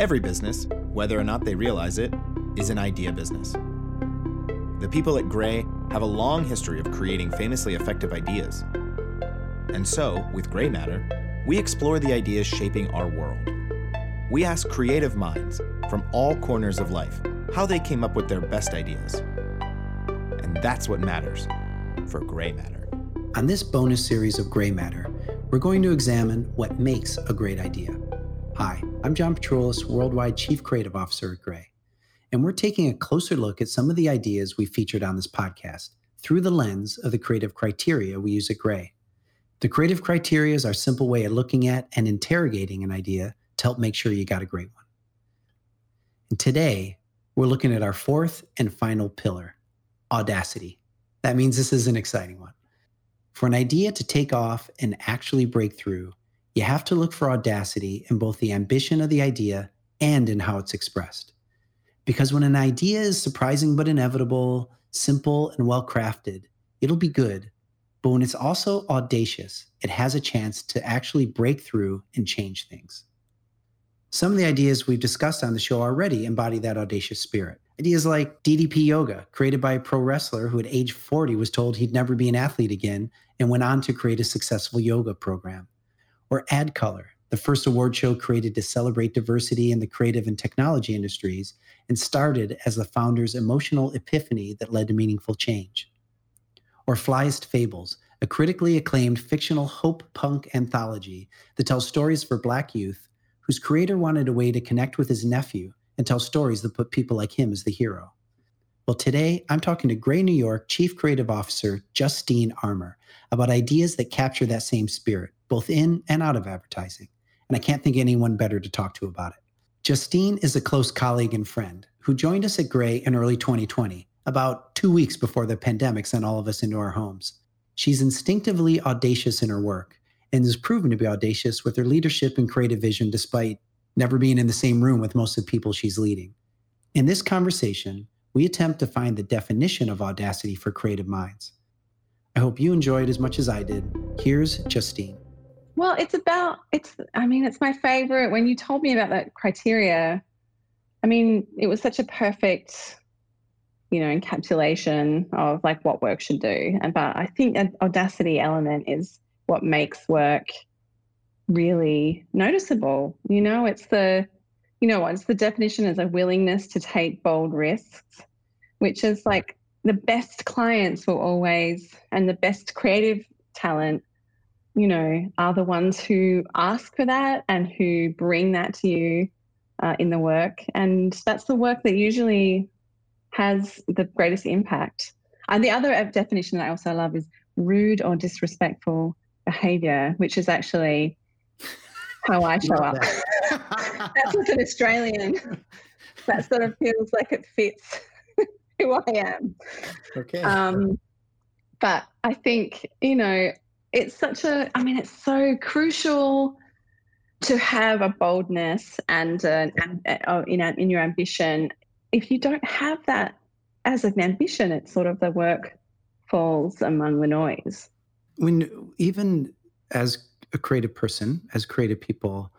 Every business, whether or not they realize it, is an idea business. The people at Grey have a long history of creating famously effective ideas. And so, with Grey Matter, we explore the ideas shaping our world. We ask creative minds from all corners of life how they came up with their best ideas. And that's what matters for Grey Matter. On this bonus series of Grey Matter, we're going to examine what makes a great idea. Hi, I'm John Patroulis, Worldwide Chief Creative Officer at Grey, and we're taking a closer look at some of the ideas we featured on this podcast through the lens of the creative criteria we use at Grey. The creative criteria is our simple way of looking at and interrogating an idea to help make sure you got a great one. And today, we're looking at our fourth and final pillar audacity. That means this is an exciting one. For an idea to take off and actually break through, you have to look for audacity in both the ambition of the idea and in how it's expressed. Because when an idea is surprising but inevitable, simple and well crafted, it'll be good. But when it's also audacious, it has a chance to actually break through and change things. Some of the ideas we've discussed on the show already embody that audacious spirit. Ideas like DDP Yoga, created by a pro wrestler who at age 40 was told he'd never be an athlete again and went on to create a successful yoga program. Or AdColor, the first award show created to celebrate diversity in the creative and technology industries and started as the founder's emotional epiphany that led to meaningful change. Or Flyest Fables, a critically acclaimed fictional hope punk anthology that tells stories for Black youth whose creator wanted a way to connect with his nephew and tell stories that put people like him as the hero. Well, today I'm talking to Grey New York Chief Creative Officer Justine Armour about ideas that capture that same spirit, both in and out of advertising. And I can't think anyone better to talk to about it. Justine is a close colleague and friend who joined us at Grey in early 2020, about two weeks before the pandemic sent all of us into our homes. She's instinctively audacious in her work and has proven to be audacious with her leadership and creative vision despite never being in the same room with most of the people she's leading. In this conversation, we attempt to find the definition of audacity for creative minds. I hope you enjoy it as much as I did. Here's Justine. Well, it's about, it's, I mean, it's my favorite. When you told me about that criteria, I mean, it was such a perfect, you know, encapsulation of like what work should do. And, but I think an audacity element is what makes work really noticeable. You know, it's the, you know, it's the definition is a willingness to take bold risks, which is like the best clients will always, and the best creative talent, you know, are the ones who ask for that and who bring that to you uh, in the work. And that's the work that usually has the greatest impact. And the other definition that I also love is rude or disrespectful behavior, which is actually how I show up. That. That's as an Australian. That sort of feels like it fits who I am. Okay. Um, but I think, you know, it's such a, I mean, it's so crucial to have a boldness and, uh, and uh, in, in your ambition. If you don't have that as an ambition, it's sort of the work falls among the noise. When even as a creative person, as creative people,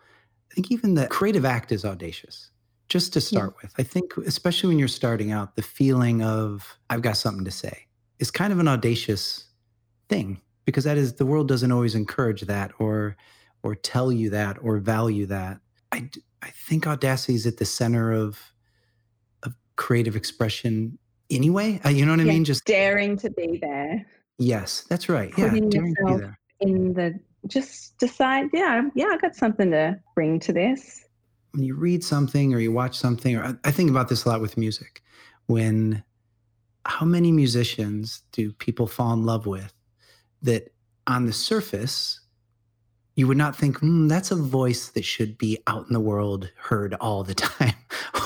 I think even the creative act is audacious. Just to start yeah. with, I think, especially when you're starting out, the feeling of, I've got something to say is kind of an audacious thing because that is the world doesn't always encourage that or or tell you that or value that. I, I think audacity is at the center of of creative expression anyway. Uh, you know what I mean? Just daring to be there. Yes, that's right. Yeah, yourself in the just decide, yeah, yeah, I got something to bring to this. When you read something or you watch something, or I think about this a lot with music, when how many musicians do people fall in love with that on the surface you would not think mm, that's a voice that should be out in the world heard all the time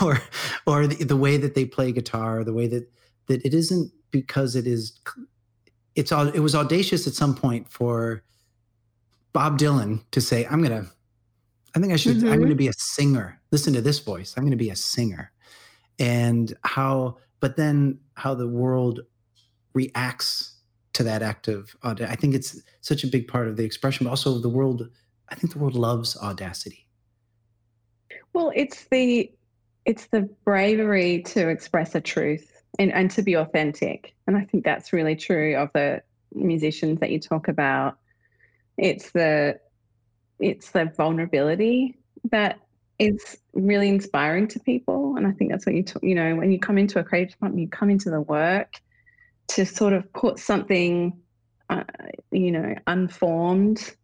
or or the, the, way that they play guitar the way that that it isn't because it is it's all it was audacious at some point for Bob Dylan to say, I'm going to, I think I should, mm-hmm. I'm going to be a singer. Listen to this voice. I'm going to be a singer. And how, but then how the world reacts to that act of audacity. I think it's such a big part of the expression, but also the world, I think the world loves audacity. Well, it's the it's the bravery to express a truth and, and to be authentic. And I think that's really true of the musicians that you talk about. It's the it's the vulnerability that is really inspiring to people. And I think that's what you t- you know when you come into a creative department, you come into the work to sort of put something, uh, you know, unformed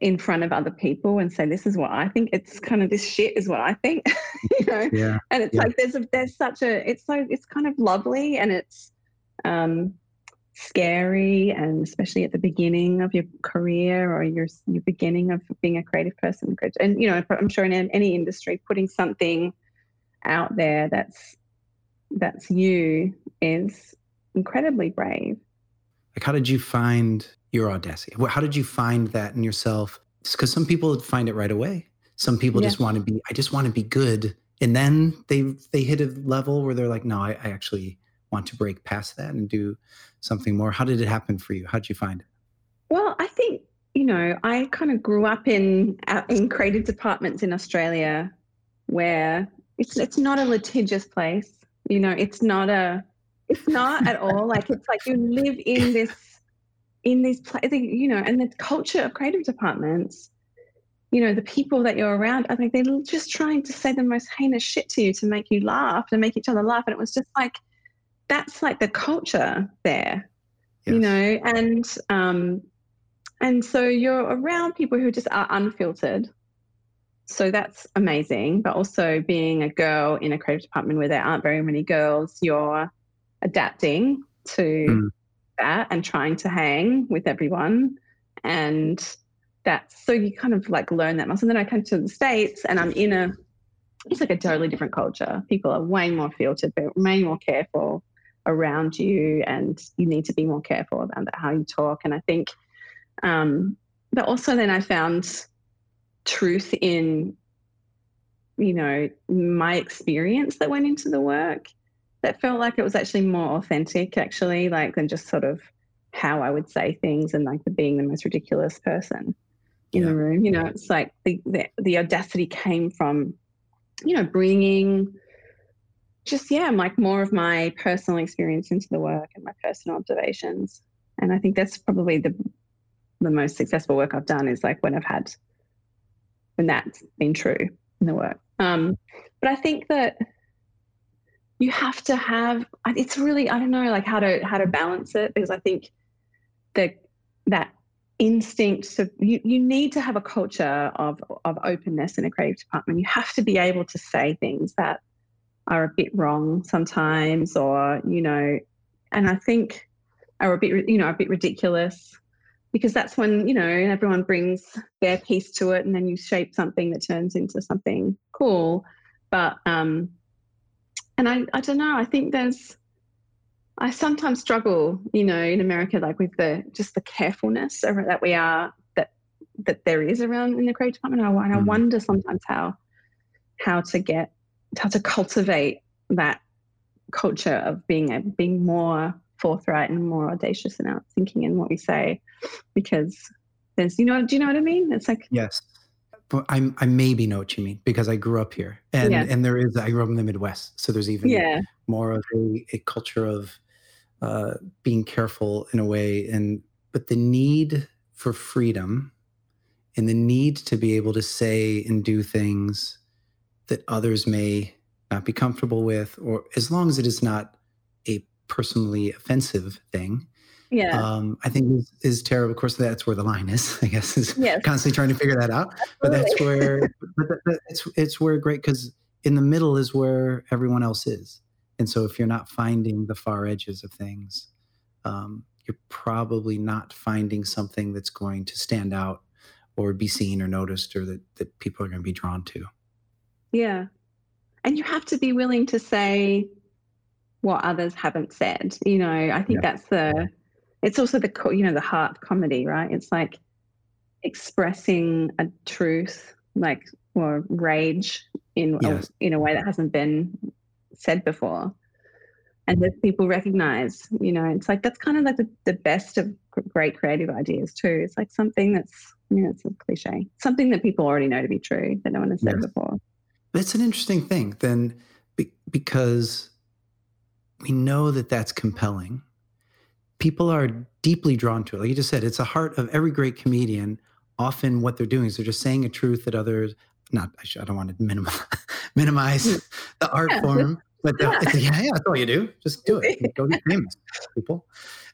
in front of other people and say this is what I think. It's kind of this shit is what I think, you know. Yeah. And it's yeah. like there's a there's such a it's so it's kind of lovely and it's um scary and especially at the beginning of your career or your your beginning of being a creative person and you know I'm sure in any industry putting something out there that's that's you is incredibly brave. Like how did you find your audacity? How did you find that in yourself? Because some people find it right away. Some people yeah. just want to be. I just want to be good, and then they they hit a level where they're like, no, I, I actually want to break past that and do something more. How did it happen for you? How did you find it? Well, I think you know I kind of grew up in uh, in creative departments in Australia, where it's it's not a litigious place. You know, it's not a it's not at all like it's like you live in this in these places, you know, and the culture of creative departments, you know, the people that you're around, I think they're just trying to say the most heinous shit to you to make you laugh, to make each other laugh. And it was just like, that's like the culture there, yes. you know, and, um, and so you're around people who just are unfiltered. So that's amazing. But also being a girl in a creative department where there aren't very many girls, you're adapting to mm that and trying to hang with everyone. And that's so you kind of like learn that muscle. And then I come to the States and I'm in a, it's like a totally different culture. People are way more filtered, but way more careful around you. And you need to be more careful about how you talk. And I think, um, but also then I found truth in, you know, my experience that went into the work that felt like it was actually more authentic, actually, like than just sort of how I would say things and like the being the most ridiculous person in yeah. the room. You know, it's like the, the the audacity came from, you know, bringing just yeah, like more of my personal experience into the work and my personal observations. And I think that's probably the the most successful work I've done is like when I've had when that's been true in the work. Um, but I think that you have to have it's really i don't know like how to how to balance it because i think that that instinct to you, you need to have a culture of of openness in a creative department. You have to be able to say things that are a bit wrong sometimes or you know and i think are a bit you know a bit ridiculous because that's when you know everyone brings their piece to it and then you shape something that turns into something cool. But um and I, I don't know, I think there's, I sometimes struggle, you know, in America, like with the, just the carefulness that we are, that, that there is around in the creative department. And I, and I mm. wonder sometimes how, how to get, how to cultivate that culture of being, a, being more forthright and more audacious in our thinking and what we say, because there's, you know, do you know what I mean? It's like, yes I, I maybe know what you mean because I grew up here, and yeah. and there is I grew up in the Midwest, so there's even yeah. more of a, a culture of uh, being careful in a way, and but the need for freedom and the need to be able to say and do things that others may not be comfortable with, or as long as it is not a personally offensive thing, yeah. Um, i think is, is, terrible of course that's where the line is i guess is yes. constantly trying to figure that out. But that's where but, but it's it's where great because in the middle is where everyone else is. And so if you're not finding the far edges of things um, you're probably not finding something that's going to stand out or be seen or noticed or that, that people are going to be drawn to. Yeah. And you have to be willing to say what others haven't said you know? I think yeah. that's the it's also the you know the heart comedy right it's like expressing a truth like or rage in yes. a, in a way that hasn't been said before and that people recognize you know it's like that's kind of like the, the best of great creative ideas too it's like something that's you know it's a cliche something that people already know to be true that no one has said yes. before That's an interesting thing then be- because we know that that's compelling. People are deeply drawn to it. Like you just said, it's the heart of every great comedian. Often, what they're doing is they're just saying a truth that others not. I, don't want to minimize minimize the art yeah. form, but the, yeah. yeah, yeah, that's all you do. Just do it. Go get famous, people.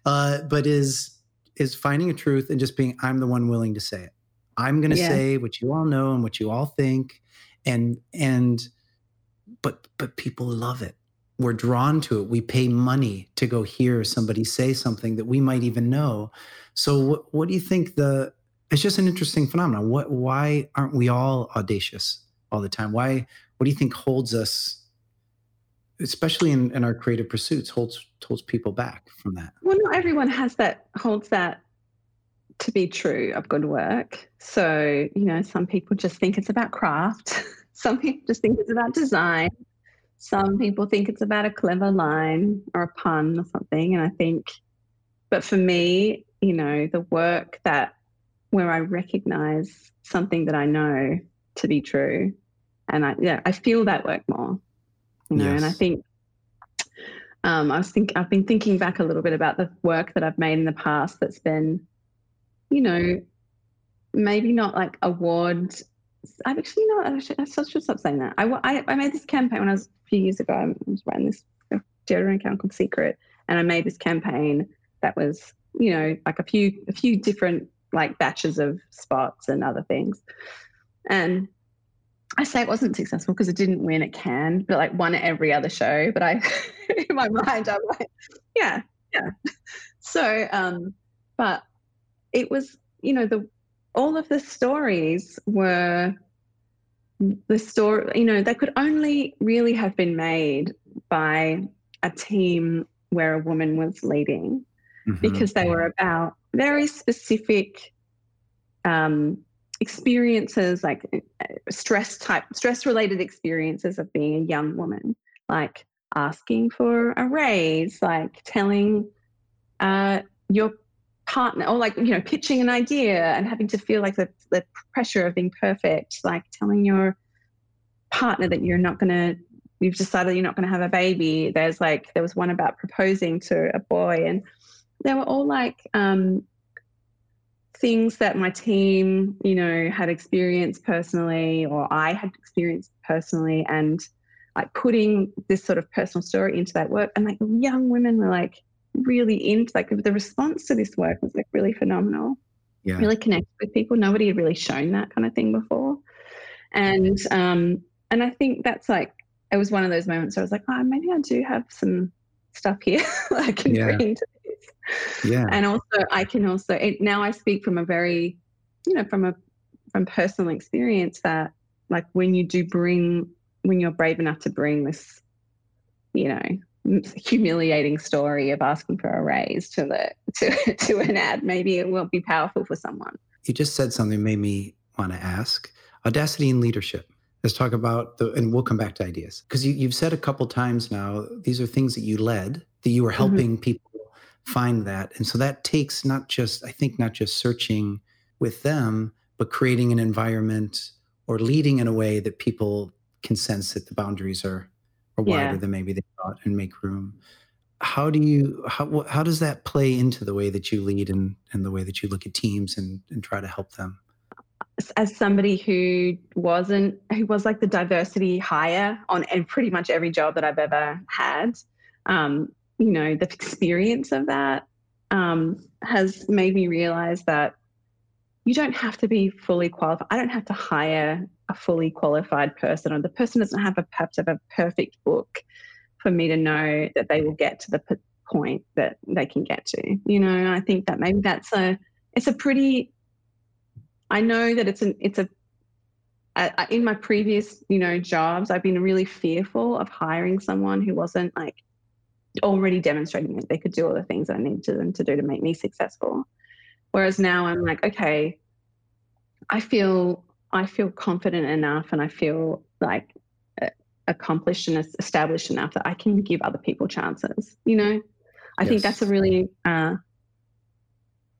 Uh, but is is finding a truth and just being I'm the one willing to say it. I'm going to yeah. say what you all know and what you all think, and and but but people love it. We're drawn to it. We pay money to go hear somebody say something that we might even know. So what, what do you think the it's just an interesting phenomenon. What why aren't we all audacious all the time? Why what do you think holds us especially in, in our creative pursuits holds holds people back from that well not everyone has that holds that to be true of good work so you know some people just think it's about craft some people just think it's about design some people think it's about a clever line or a pun or something and i think but for me you know the work that where i recognize something that i know to be true and I yeah I feel that work more, you know. Yes. And I think um, I was think I've been thinking back a little bit about the work that I've made in the past that's been, you know, maybe not like awards. I've actually not. I should, should stop saying that. I, I, I made this campaign when I was a few years ago. I was running this deodorant account called Secret, and I made this campaign that was, you know, like a few a few different like batches of spots and other things, and I say it wasn't successful because it didn't win at Cannes, but like won at every other show. But I, in my mind, I'm like, yeah, yeah. So, um, but it was, you know, the all of the stories were the story. You know, they could only really have been made by a team where a woman was leading, mm-hmm. because they were about very specific um, experiences like uh, stress type stress related experiences of being a young woman like asking for a raise like telling uh, your partner or like you know pitching an idea and having to feel like the, the pressure of being perfect like telling your partner that you're not going to you've decided you're not going to have a baby there's like there was one about proposing to a boy and they were all like um, things that my team, you know, had experienced personally or I had experienced personally and like putting this sort of personal story into that work. And like young women were like really into like the response to this work was like really phenomenal. Yeah. Really connected with people. Nobody had really shown that kind of thing before. And um and I think that's like it was one of those moments where I was like, oh, maybe I do have some stuff here I can yeah. bring to this. yeah and also i can also it, now i speak from a very you know from a from personal experience that like when you do bring when you're brave enough to bring this you know humiliating story of asking for a raise to the to to an ad maybe it will be powerful for someone you just said something made me want to ask audacity and leadership let's talk about the and we'll come back to ideas because you, you've said a couple times now these are things that you led that you were mm-hmm. helping mm-hmm. people find that. And so that takes not just, I think, not just searching with them, but creating an environment or leading in a way that people can sense that the boundaries are, are wider yeah. than maybe they thought and make room. How do you how how does that play into the way that you lead and, and the way that you look at teams and, and try to help them? As somebody who wasn't who was like the diversity hire on and pretty much every job that I've ever had, um, you know, the experience of that um, has made me realize that you don't have to be fully qualified. I don't have to hire fully qualified person, or the person doesn't have a have have a perfect book for me to know that they will get to the p- point that they can get to. You know, I think that maybe that's a it's a pretty. I know that it's an it's a in my previous you know jobs i've been really fearful of hiring someone who wasn't like already demonstrating that they could do all the things I needed them to do to make me successful. Whereas now I'm like, okay, I feel I feel confident enough and I feel like accomplished and established enough that I can give other people chances. You know, I yes. think that's a really. Uh,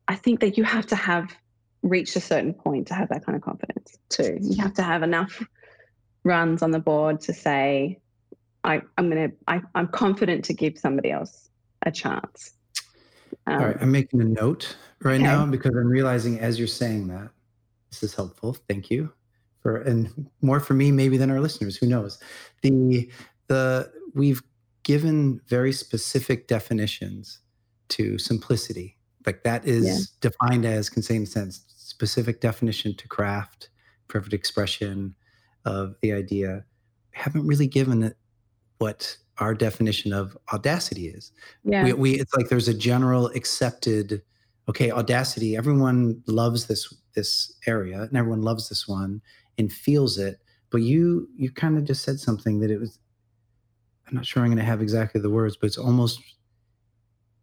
I think that you have to have reached a certain point to have that kind of confidence too. You have to have enough runs on the board to say, I, I'm gonna I, I'm confident to give somebody else a chance. Um, All right, I'm making a note right okay. now because I'm realizing as you're saying that this is helpful. Thank you for and more for me maybe than our listeners. Who knows? The the we've given very specific definitions to simplicity. Like that is yeah. defined as contain sense, specific definition to craft, perfect expression of the idea. Haven't really given it what our definition of audacity is. Yeah. We, we, it's like there's a general accepted, okay, audacity. Everyone loves this this area, and everyone loves this one and feels it. But you you kind of just said something that it was. I'm not sure I'm going to have exactly the words, but it's almost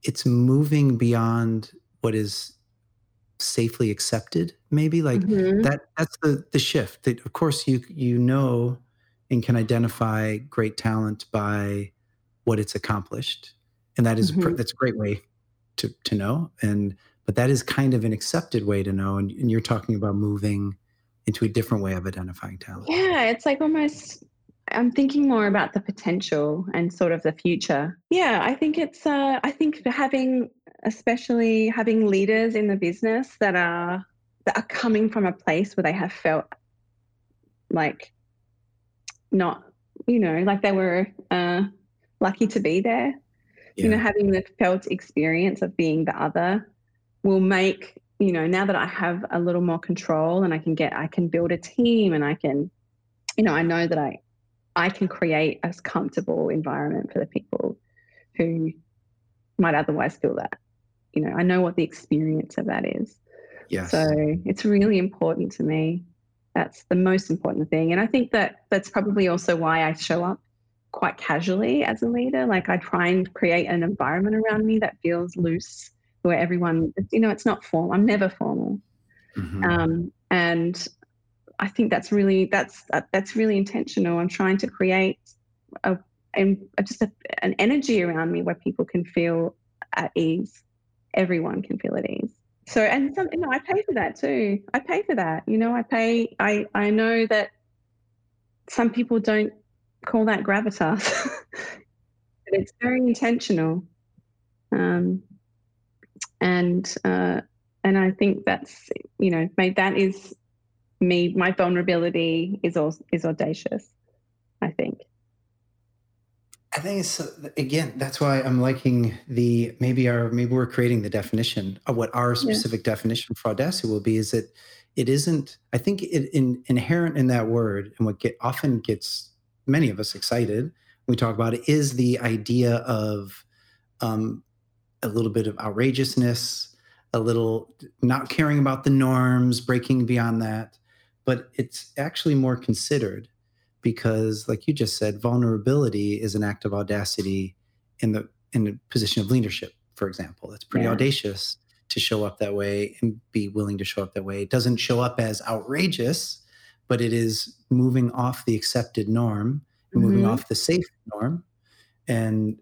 it's moving beyond what is safely accepted maybe like mm-hmm. that that's the the shift that of course you you know and can identify great talent by what it's accomplished and that is mm-hmm. a, that's a great way to to know and but that is kind of an accepted way to know and, and, you're talking about moving into a different way of identifying talent yeah it's like almost i'm thinking more about the potential and sort of the future yeah i think it's uh i think having especially having leaders in the business that are that are coming from a place where they have felt like not, you know, like they were uh, lucky to be there. Yeah. You know, having the felt experience of being the other will make, you know, now that I have a little more control and I can get, I can build a team and I can, you know, I know that I, I can create a comfortable environment for the people who might otherwise feel that. You know, I know what the experience of that is. Yes. So it's really important to me that's the most important thing. And I think that that's probably also why I show up quite casually as a leader. Like I try and create an environment around me that feels loose, where everyone, you know, it's not formal. I'm never formal. Mm-hmm. Um, and I think that's really that's uh, that's really intentional. I'm trying to create a, a just a, an energy around me where people can feel at ease. Everyone can feel at ease so and some you know i pay for that too i pay for that you know i pay i i know that some people don't call that gravitas but it's very intentional um and uh and i think that's you know that is me my vulnerability is is audacious i think I think it's again that's why I'm liking the maybe our maybe we're creating the definition of what our specific yeah. definition for audacity will be is that it isn't I think it in, inherent in that word and what get often gets many of us excited we talk about it is the idea of um, a little bit of outrageousness a little not caring about the norms breaking beyond that but it's actually more considered because like you just said vulnerability is an act of audacity in the in the position of leadership for example it's pretty yeah. audacious to show up that way and be willing to show up that way it doesn't show up as outrageous but it is moving off the accepted norm mm-hmm. moving off the safe norm and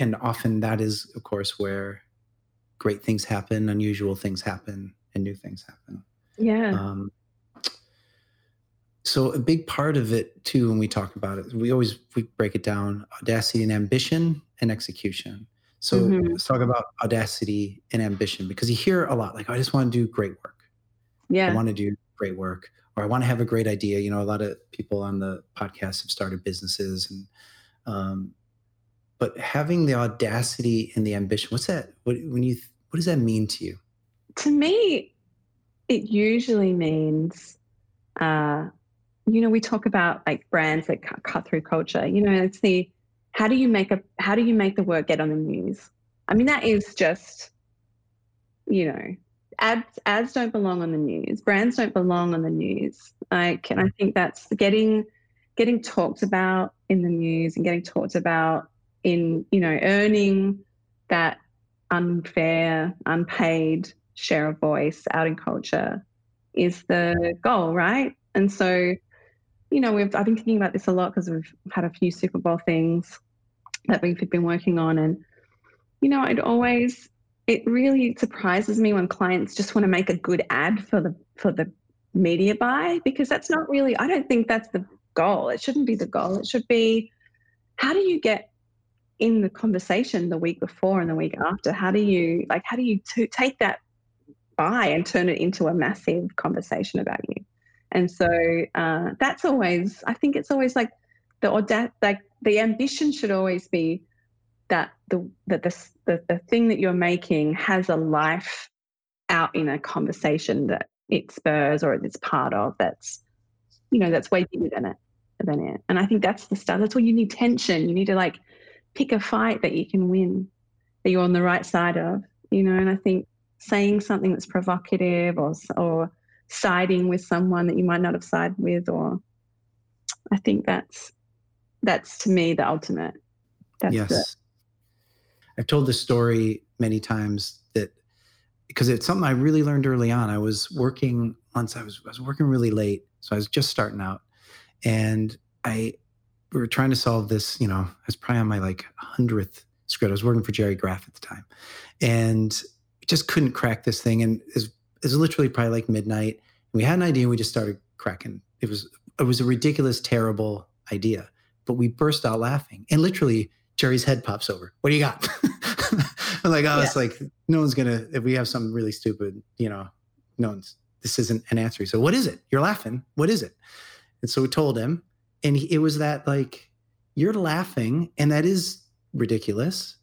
and often that is of course where great things happen unusual things happen and new things happen. Yeah. Um, so a big part of it too when we talk about it we always we break it down audacity and ambition and execution. So mm-hmm. let's talk about audacity and ambition because you hear a lot like oh, i just want to do great work. Yeah i want to do great work or i want to have a great idea. You know a lot of people on the podcast have started businesses and um, but having the audacity and the ambition what's that what when you what does that mean to you to me it usually means uh, you know, we talk about like brands that cut through culture. You know, it's the how do you make a how do you make the work get on the news? I mean, that is just, you know, ads ads don't belong on the news. Brands don't belong on the news. Like, and I think that's getting getting talked about in the news and getting talked about in you know earning that unfair, unpaid share of voice out in culture is the goal, right? And so you know, we've I've been thinking about this a lot because we've had a few Super Bowl things that we've been working on, and you know, I'd always it really surprises me when clients just want to make a good ad for the for the media buy because that's not really I don't think that's the goal. It shouldn't be the goal. It should be how do you get in the conversation the week before and the week after? How do you like? How do you t- take that by and turn it into a massive conversation about you? And so uh, that's always. I think it's always like the audac- like the ambition should always be that the that the, the the thing that you're making has a life out in a conversation that it spurs or it's part of that's you know that's way bigger than it than it and i think that's the stuff that's why you need tension you need to like pick a fight that you can win that you're on the right side of you know and i think saying something that's provocative or or siding with someone that you might not have sided with or i think that's that's to me the ultimate. That's yes. the, i've told this story many times that because it's something i really learned early on. I was working once i was i was working really late so i was just starting out and i we were trying to solve this you know i was probably on my like 100th script. I was working for jerry graff at the time. And just couldn't crack this thing. And it was, it was literally probably like midnight. We had an idea and we just started cracking. It was it was a ridiculous terrible idea. But we burst out laughing. And literally jerry's head pops over. What do you got? I'm like oh yeah. it's like no one's gonna if we have something really stupid you know no one's this isn't an answer. So what is it? You're laughing. What is it? And so we told him and he, it was that like you're laughing and that is ridiculous.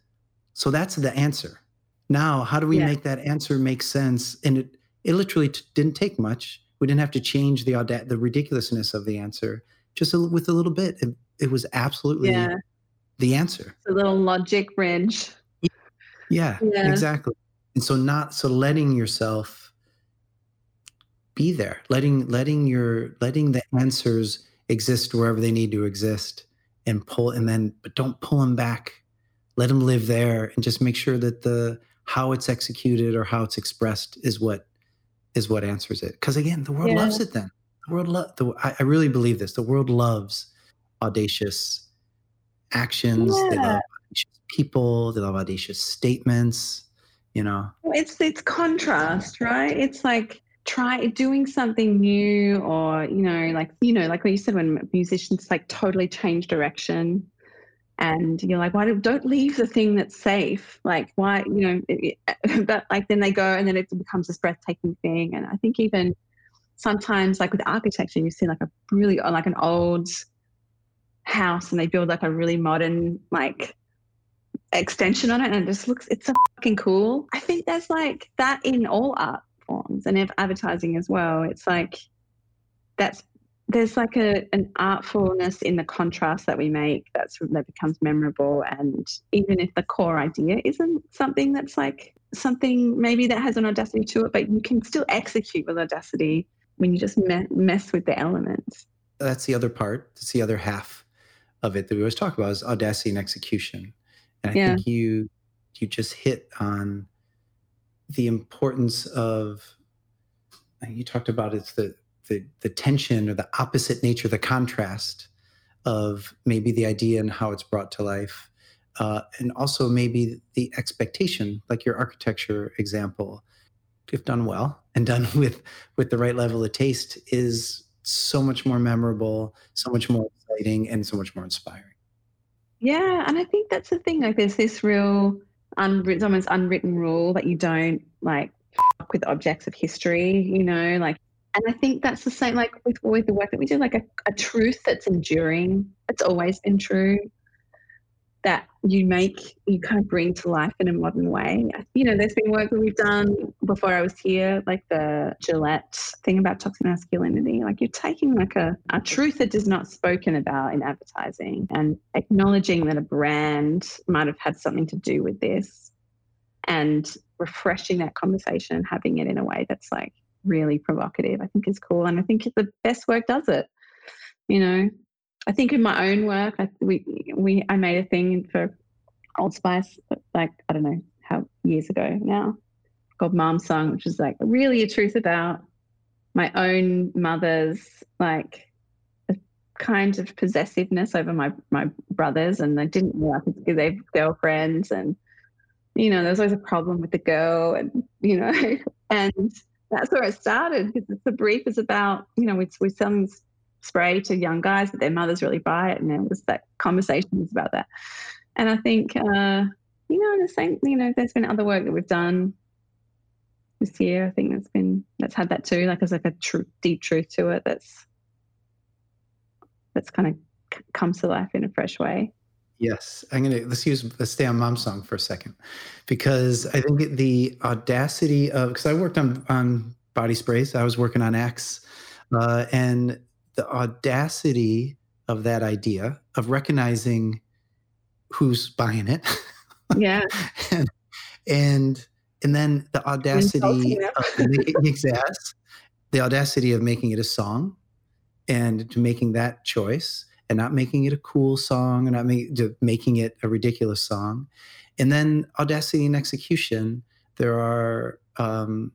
So that's the answer. Now how do we yeah. make that answer make sense? And it it literally t- didn't take much. We didn't have to change the auda- the ridiculousness of the answer. Just a, with a little bit it, it was absolutely yeah. the answer. It's a little logic bridge yeah, yeah. exactly. And so not so letting yourself be there letting letting your letting the answers exist wherever they need to exist and pull and then but don't pull them back. Let them live there and just make sure that the how it's executed or how it's expressed is what is what answers it. Because again the world yeah. loves it then. The world lo- the, I, I, really believe this. The world loves audacious actions. Yeah. they love audacious people. They love audacious statements you know? It's it's contrast right? It's like try doing something new or you know like you know like what you said when musicians like totally change direction and you're like why do, don't leave the thing that's safe. Like why you know it, but like then they go and then it becomes this breathtaking thing. And i think even sometimes like with architecture you see like a really uh, like an old house and they build like a really modern like extension on it and it just looks it's so fucking cool. I think there's like that in all art platforms and if advertising as well. It's like that's there's like a an artfulness in the contrast that we make that's that becomes memorable and even if the core idea isn't something that's like something maybe that has an audacity to it but you can still execute with audacity when you just me- mess with the elements that's the other part that's the other half of it that we always talk about is audacity and execution and i yeah. think you you just hit on the importance of you talked about it's the, the the tension or the opposite nature, the contrast of maybe the idea and how it's brought to life, uh, and also maybe the expectation, like your architecture example, if done well and done with with the right level of taste, is so much more memorable, so much more exciting, and so much more inspiring. Yeah, and I think that's the thing. Like, there's this real unwritten, almost unwritten rule that you don't like with objects of history, you know, like, and I think that's the same, like with, with the work that we do, like a, a truth that's enduring, it's always been true that you make, you kind of bring to life in a modern way. You know, there's been work that we've done before I was here, like the Gillette thing about toxic masculinity. Like you're taking like a, a truth that is not spoken about in advertising and acknowledging that a brand might have had something to do with this and refreshing that conversation and having it in a way that's like really provocative, I think is cool. And I think the best work does it. You know, I think in my own work, I, we we I made a thing for Old Spice, like I don't know how years ago now, called Mom Song, which is like really a truth about my own mother's like kind of possessiveness over my my brothers, and I didn't realize because they have girlfriends, and you know, there's always a problem with the girl, and you know, and that's where it started because the brief is about you know we're, we're selling spray to young guys, but their mothers really buy it. And there was that conversations about that. And I think, uh, you know, the same, you know, there's been other work that we've done this year. I think that's been, that's had that too. Like there's like a true, deep truth to it that's, that's kind of comes to life in a fresh way. Yes, I'm gonna let's use let's stay on Mom Song for a second because I think the audacity of because I worked on on body sprays, I was working on Axe, uh, and the audacity of that idea of recognizing who's buying it, yeah, and and and then the audacity of the audacity of making it a song and making that choice and not making it a cool song and not make, making it a ridiculous song. And then audacity and execution, there are um,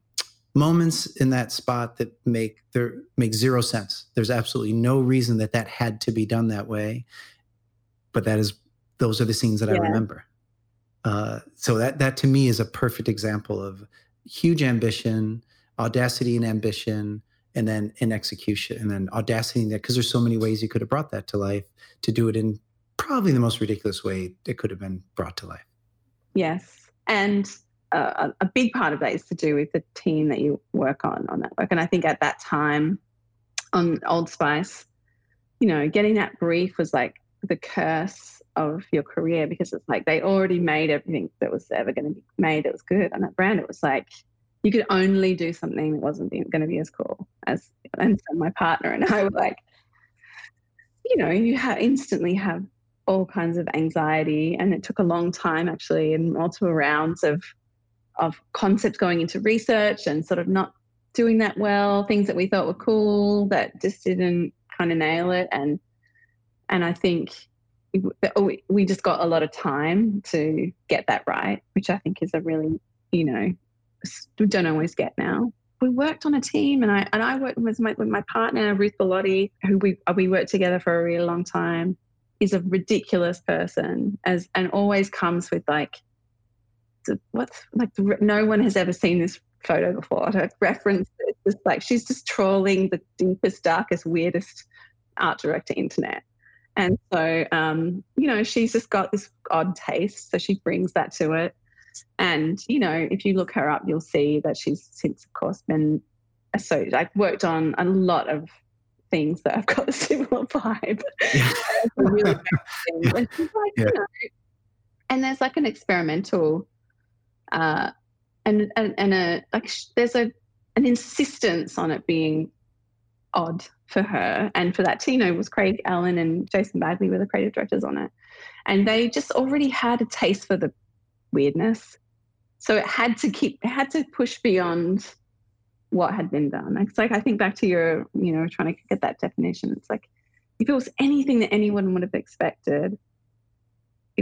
moments in that spot that make there make zero sense. There's absolutely no reason that that had to be done that way, but that is those are the scenes that yeah. I remember. Uh, so that that to me is a perfect example of huge ambition, audacity and ambition, and then in execution and then audacity in that because there's so many ways you could have brought that to life to do it in probably the most ridiculous way it could have been brought to life yes and a big part of that is to do with the team that you work on on that work. And i think at that time on old spice you know getting that brief was like the curse of your career because it's like they already made everything that was ever going to be made that was good. On that brand it was like you could only do something that wasn't going to be as cool as and so my partner and I were like, you know, you have instantly have all kinds of anxiety, and it took a long time actually, and multiple rounds of of concepts going into research and sort of not doing that well, things that we thought were cool that just didn't kind of nail it, and and I think we just got a lot of time to get that right, which I think is a really you know we don't always get now. We worked on a team, and I and I worked with my with my partner Ruth Bellotti, who we we worked together for a really long time. Is a ridiculous person, as and always comes with like, what's like no one has ever seen this photo before. Her reference is just like she's just trawling the deepest, darkest, weirdest art director internet. And so, um, you know, she's just got this odd taste. So she brings that to it. And, you know, if you look her up, you'll see that she's since, of course, been so like worked on a lot of things that have got a similar vibe. Yeah. really and, like, yeah. you know, and there's like an experimental uh, and, and and a like there's a an insistence on it being odd for her and for that Tino was Craig Allen and Jason Bagley were the creative directors on it and they just already had a taste for the weirdness. So it had to keep, it had to push beyond what had been done. It's like I think back to your, you know, trying to get that definition. It's like if it was anything that anyone would have expected,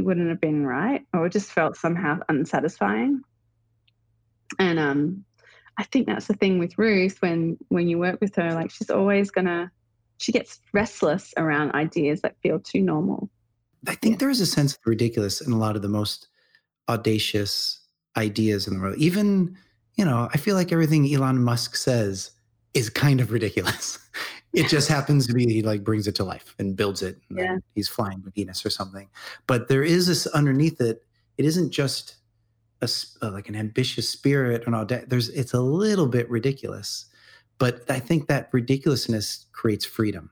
it wouldn't have been right, or it just felt somehow unsatisfying. And um, I think that's the thing with Ruth when when you work with her, like she's always gonna, she gets restless around ideas that feel too normal. I think yeah. there is a sense of ridiculous in a lot of the most audacious ideas in the world. Even, you know, I feel like everything Elon Musk says is kind of ridiculous. it just happens to be he like brings it to life and builds it. And yeah. he's flying to Venus or something. But there is this underneath it. It isn't just a, uh, like an ambitious spirit and all that. There's it's a little bit ridiculous, but I think that ridiculousness creates freedom.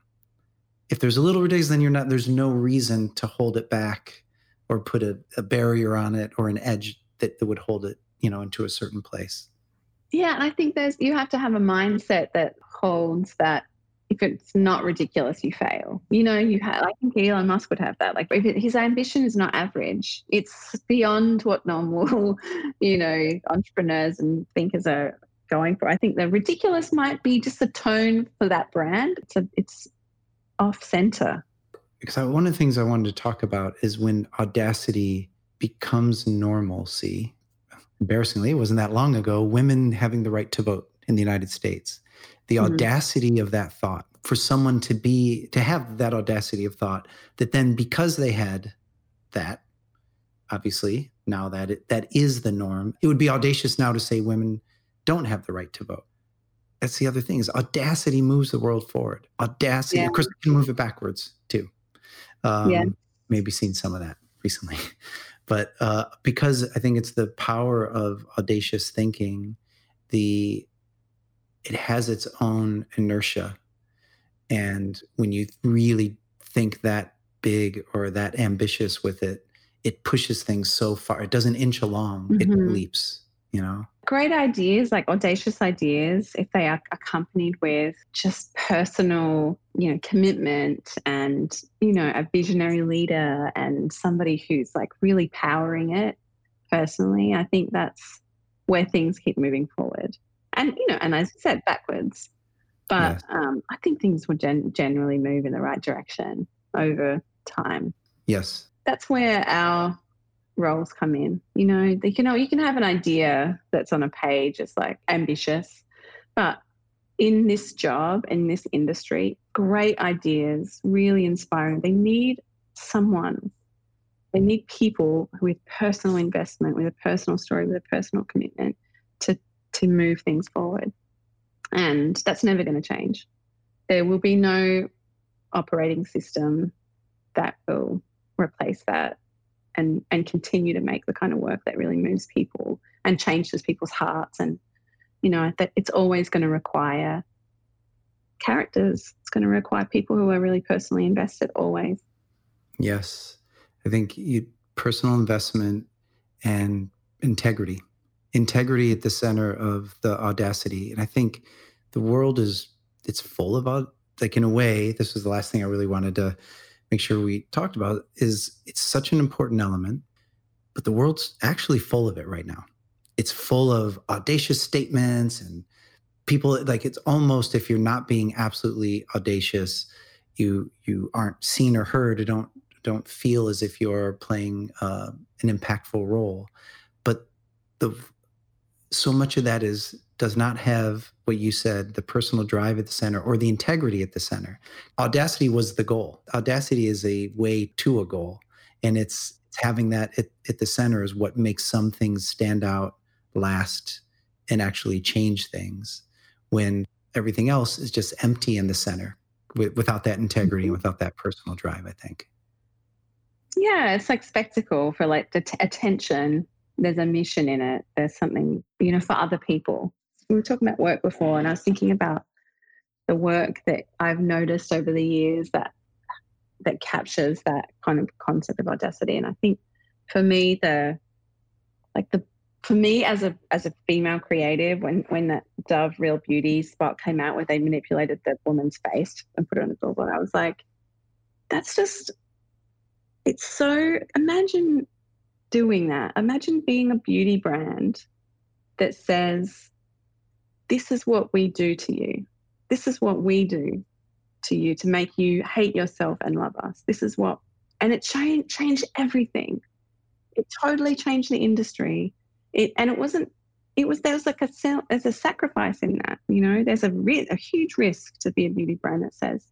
If there's a little ridiculous, then you're not. There's no reason to hold it back or put a, a barrier on it or an edge that, that would hold it, you know, into a certain place. Yeah, and I think there's you have to have a mindset that holds that if it's not ridiculous, you fail. You know, you have. I think Elon Musk would have that. Like, if it, his ambition is not average, it's beyond what normal, you know, entrepreneurs and thinkers are going for. I think the ridiculous might be just the tone for that brand. It's a, it's off center because I, one of the things I wanted to talk about is when audacity becomes normalcy. Embarrassingly, it wasn't that long ago, women having the right to vote in the United States. The mm-hmm. audacity of that thought for someone to be, to have that audacity of thought that then because they had that, obviously, now that it, that is the norm, it would be audacious now to say women don't have the right to vote. that's the other thing is audacity moves the world forward. Audacity, yeah. of course, can move it backwards too. Um, yeah. Maybe seen some of that recently, but uh, because I think it's the power of audacious thinking, the it has its own inertia, and when you really think that big or that ambitious with it, it pushes things so far. It doesn't inch along; mm-hmm. it leaps. You know great ideas, like audacious ideas, if they are accompanied with just personal, you know, commitment and, you know, a visionary leader and somebody who's like really powering it personally, I think that's where things keep moving forward. And, you know, and as I said, backwards. But um, I think things would gen- generally move in the right direction over time. Yes. That's where our roles come in. You know, you can you can have an idea that's on a page, it's like ambitious, but in this job in this industry, great ideas, really inspiring. They need someone. They need people with personal investment, with a personal story, with a personal commitment to move things forward. And that's never going to change. There will be no operating system that will replace that and and continue to make the kind of work that really moves people and changes people's hearts. And you know that it's always going to require characters. It's going to require people who are really personally invested always. Yes. I think you, personal investment and integrity integrity at the center of the audacity and i think the world is it's full of like in a way this was the last thing i really wanted to make sure we talked about is it's such an important element, but the world's actually full of it right now. It's full of audacious statements and people like it's almost if you're not being absolutely audacious, you you aren't seen or heard or don't don't feel as if you're playing uh, an impactful role. But the so much of that is does not have what you said the personal drive at the center or the integrity at the center. Audacity was the goal. Audacity is a way to a goal and it's, it's having that at, at the center is what makes some things stand out last and actually change things when everything else is just empty in the center without that integrity and mm-hmm. without that personal drive i think. Yeah it's like spectacle for like the t- attention there's a mission in it there's something you know for other people we were talking about work before, and I was thinking about the work that I've noticed over the years that that captures that kind of concept of audacity. And I think for me, the like the for me as a as a female creative, when when that Dove Real Beauty spot came out where they manipulated the woman's face and put it on the billboard, I was like, that's just it's so imagine doing that. Imagine being a beauty brand that says this is what we do to you. This is what we do to you to make you hate yourself and love us. This is what, and it changed, changed everything. It totally changed the industry. It, and it wasn't, it was, there was like a, there's a sacrifice in that, you know, there's a, a huge risk to be a beauty brand that says,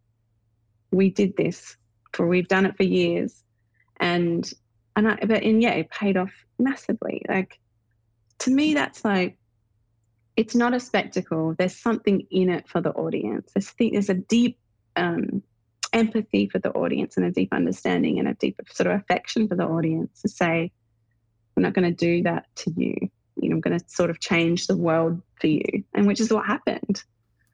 we did this for, we've done it for years. And, and I, but, and yeah, it paid off massively. Like, to me, that's like, it's not a spectacle. There's something in it for the audience. There's, there's a deep um, empathy for the audience and a deep understanding and a deep sort of affection for the audience to say, I'm not going to do that to you. You know, I'm going to sort of change the world for you, and which is what happened.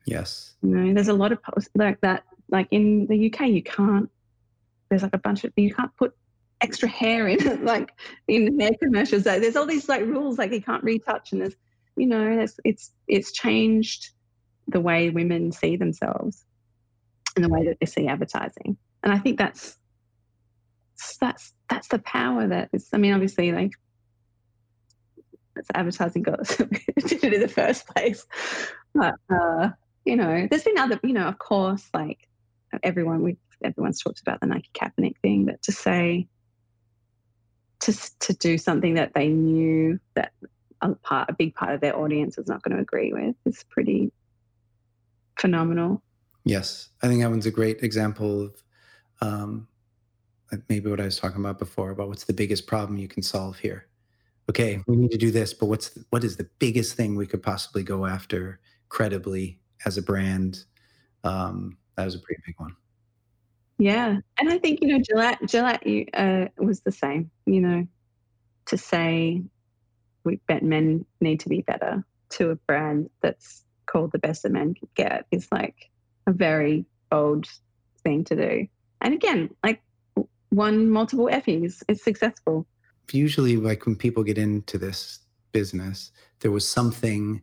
Yes. You know, there's a lot of posts like that. Like in the UK, you can't. There's like a bunch of you can't put extra hair in like in hair commercials. There's all these like rules like you can't retouch, and there's you know, it's it's it's changed the way women see themselves and the way that they see advertising. And I think that's that's that's the power that is. I mean, obviously, like that's advertising got did it in the first place. But uh, you know, there's been other, you know, of course, like everyone we everyone's talked about the Nike Kaepernick thing, but to say to to do something that they knew that a part, a big part of their audience is not going to agree with is pretty phenomenal. Yes, I think that one's a great example of um, maybe what I was talking about before about what's the biggest problem you can solve here. Okay, we need to do this, but what's the, what is the biggest thing we could possibly go after credibly as a brand. Um, that was a pretty big one. Yeah, and I think you know Gillette Gillette uh, was the same. You know, to say we bet men need to be better to a brand that's called the best that men can get is like a very bold thing to do. And again, like won multiple Effies. It's successful. Usually, like when people get into this business, there was something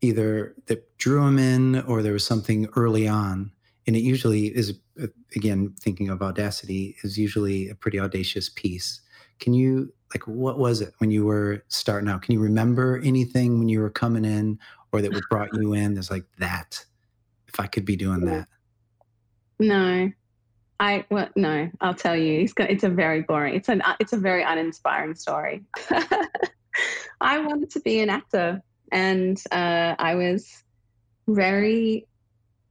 either that drew them in or there was something early on. And it usually is, uh, again, thinking of audacity, is usually a pretty audacious piece. Can you, like, what was it when you were starting out? Can you remember anything when you were coming in or that brought you in? There's like that, if I could be doing that. No, I well, no, I'll tell you. It's it's a very boring. It's an it's a very uninspiring story. I wanted to be an actor, and uh, I was very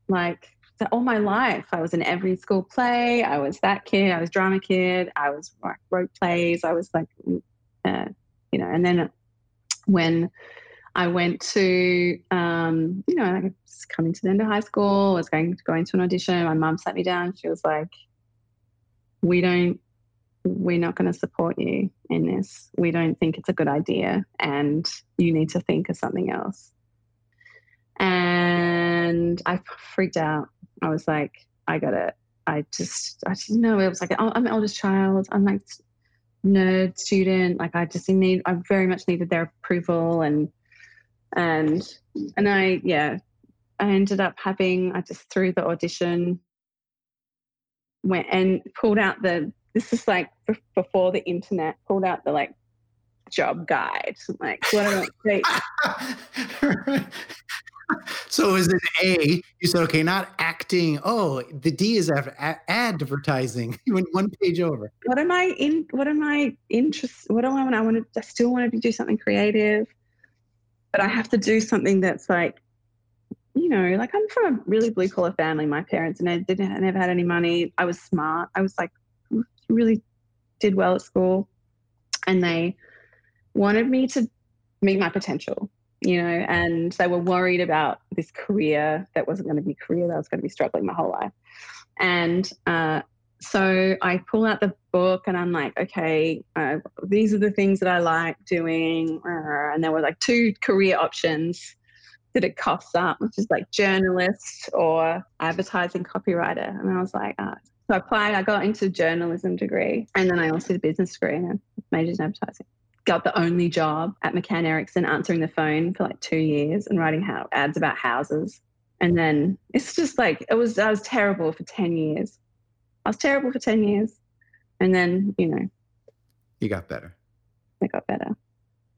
like all my life. I was in every school play. I was that kid. I was drama kid. I was like wrote plays. I was like, uh, you know. And then when I went to, um, you know, I was coming to the end of high school. I was going to go into an audition. My mum sat me down. She was like, "We don't, we're not going to support you in this. We don't think it's a good idea, and you need to think of something else." And I freaked out. I was like, "I got it." I just, I didn't know. It was like, oh, I'm an eldest child. I'm like nerd student. Like I just need, I very much needed their approval and and and I yeah I ended up having I just threw the audition went and pulled out the this is like before the internet pulled out the like job guide like what I so is it A? You said okay, not acting. Oh, the D is after advertising. You went one page over. What am I in? What am I interested? What do I want? I want to. I still want to do something creative but I have to do something that's like, you know, like I'm from a really blue collar family. My parents and I didn't never had any money. I was smart. I was like really did well at school, and they wanted me to meet my potential. You know, and they were worried about this career that wasn't going to be career that I was going to be struggling my whole life. And uh, so I pull out the book and I'm like, okay, uh, these are the things that I like doing. Uh, and there were like two career options that it costs up, which is like journalist or advertising copywriter. And I was like, uh, so I applied, I got into journalism degree and then I also did business degree and majored in advertising. Got the only job at McCann Erickson answering the phone for like two years and writing how, ads about houses. And then it's just like, it was, I was terrible for 10 years I was terrible for 10 years. And then, you know, you got better. I got better.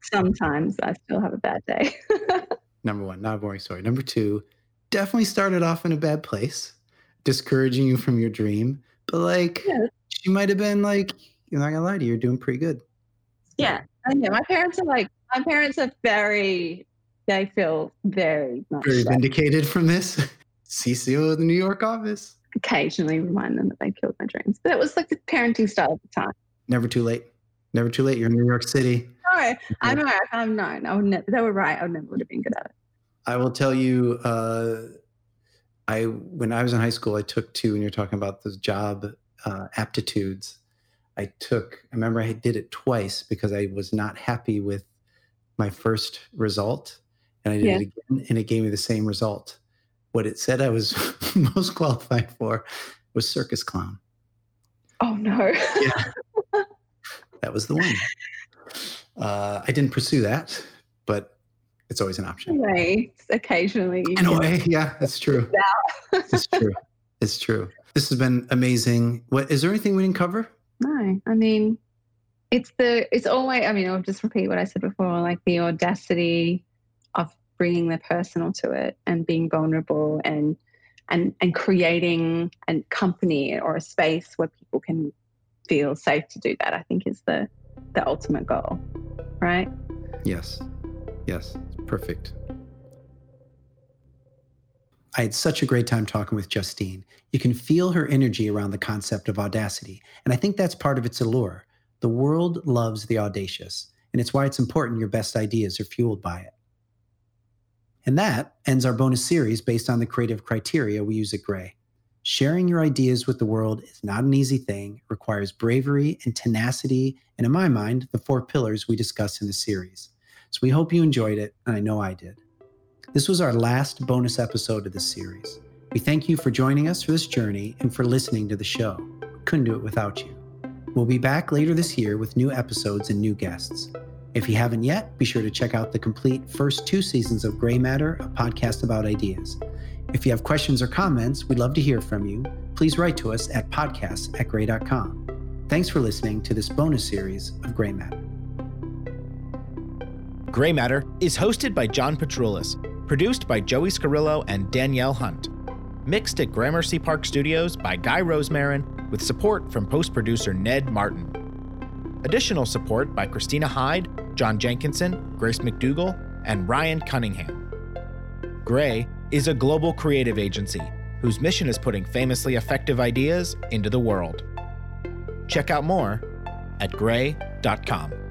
Sometimes I still have a bad day. Number one, not a boring story. Number two, definitely started off in a bad place, discouraging you from your dream. But like, yeah. she might have been like, you're not gonna lie to you, you're doing pretty good. Yeah. I know. My parents are like, my parents are very, they feel very very vindicated from this. CCO of the New York office occasionally remind them that they killed my dreams. But it was like the parenting style at the time. Never too late. Never too late. You're in New York City. No, I know. I'm not. I would never, they were right. I would never would have been good at it. I will tell you. Uh, I when I was in high school, I took two. And you're talking about those job uh, aptitudes. I took. I remember I did it twice because I was not happy with my first result, and I did yeah. it again, and it gave me the same result what it said I was most qualified for was circus clown. Oh no. yeah. That was the one. Uh, I didn't pursue that, but it's always an option. Right. Occasionally. In a way, yeah, that's true. it's true. It's true. This has been amazing. What is there anything we didn't cover? No. I mean, it's the it's always I mean, I'll just repeat what I said before, like the audacity of bringing the personal to it and being vulnerable and and and creating a company or a space where people can feel safe to do that i think is the the ultimate goal right? Yes. Yes. Perfect I had such a great time talking with Justine. You can feel her energy around the concept of audacity, and I think that's part of its allure. The world loves the audacious, and it's why it's important your best ideas are fueled by it. And that ends our bonus series based on the creative criteria we use at Grey. Sharing your ideas with the world is not an easy thing, it requires bravery and tenacity, and in my mind, the four pillars we discuss in the series. So we hope you enjoyed it, and I know I did. This was our last bonus episode of this series. We thank you for joining us for this journey and for listening to the show. Couldn't do it without you. We'll be back later this year with new episodes and new guests. If you haven't yet, be sure to check out the complete first two seasons of Grey Matter, a podcast about ideas. If you have questions or comments, we'd love to hear from you. Please write to us at podcasts at grey.com. Thanks for listening to this bonus series of Grey Matter. Grey Matter is hosted by John Patroulis, produced by Joey Scarillo and Danielle Hunt, mixed at Gramercy Park Studios by Guy Rosemarin, with support from post producer Ned Martin. Additional support by Christina Hyde, John Jenkinson, Grace McDougall, and Ryan Cunningham. Grey is a global creative agency whose mission is putting famously effective ideas into the world. Check out more at grey.com.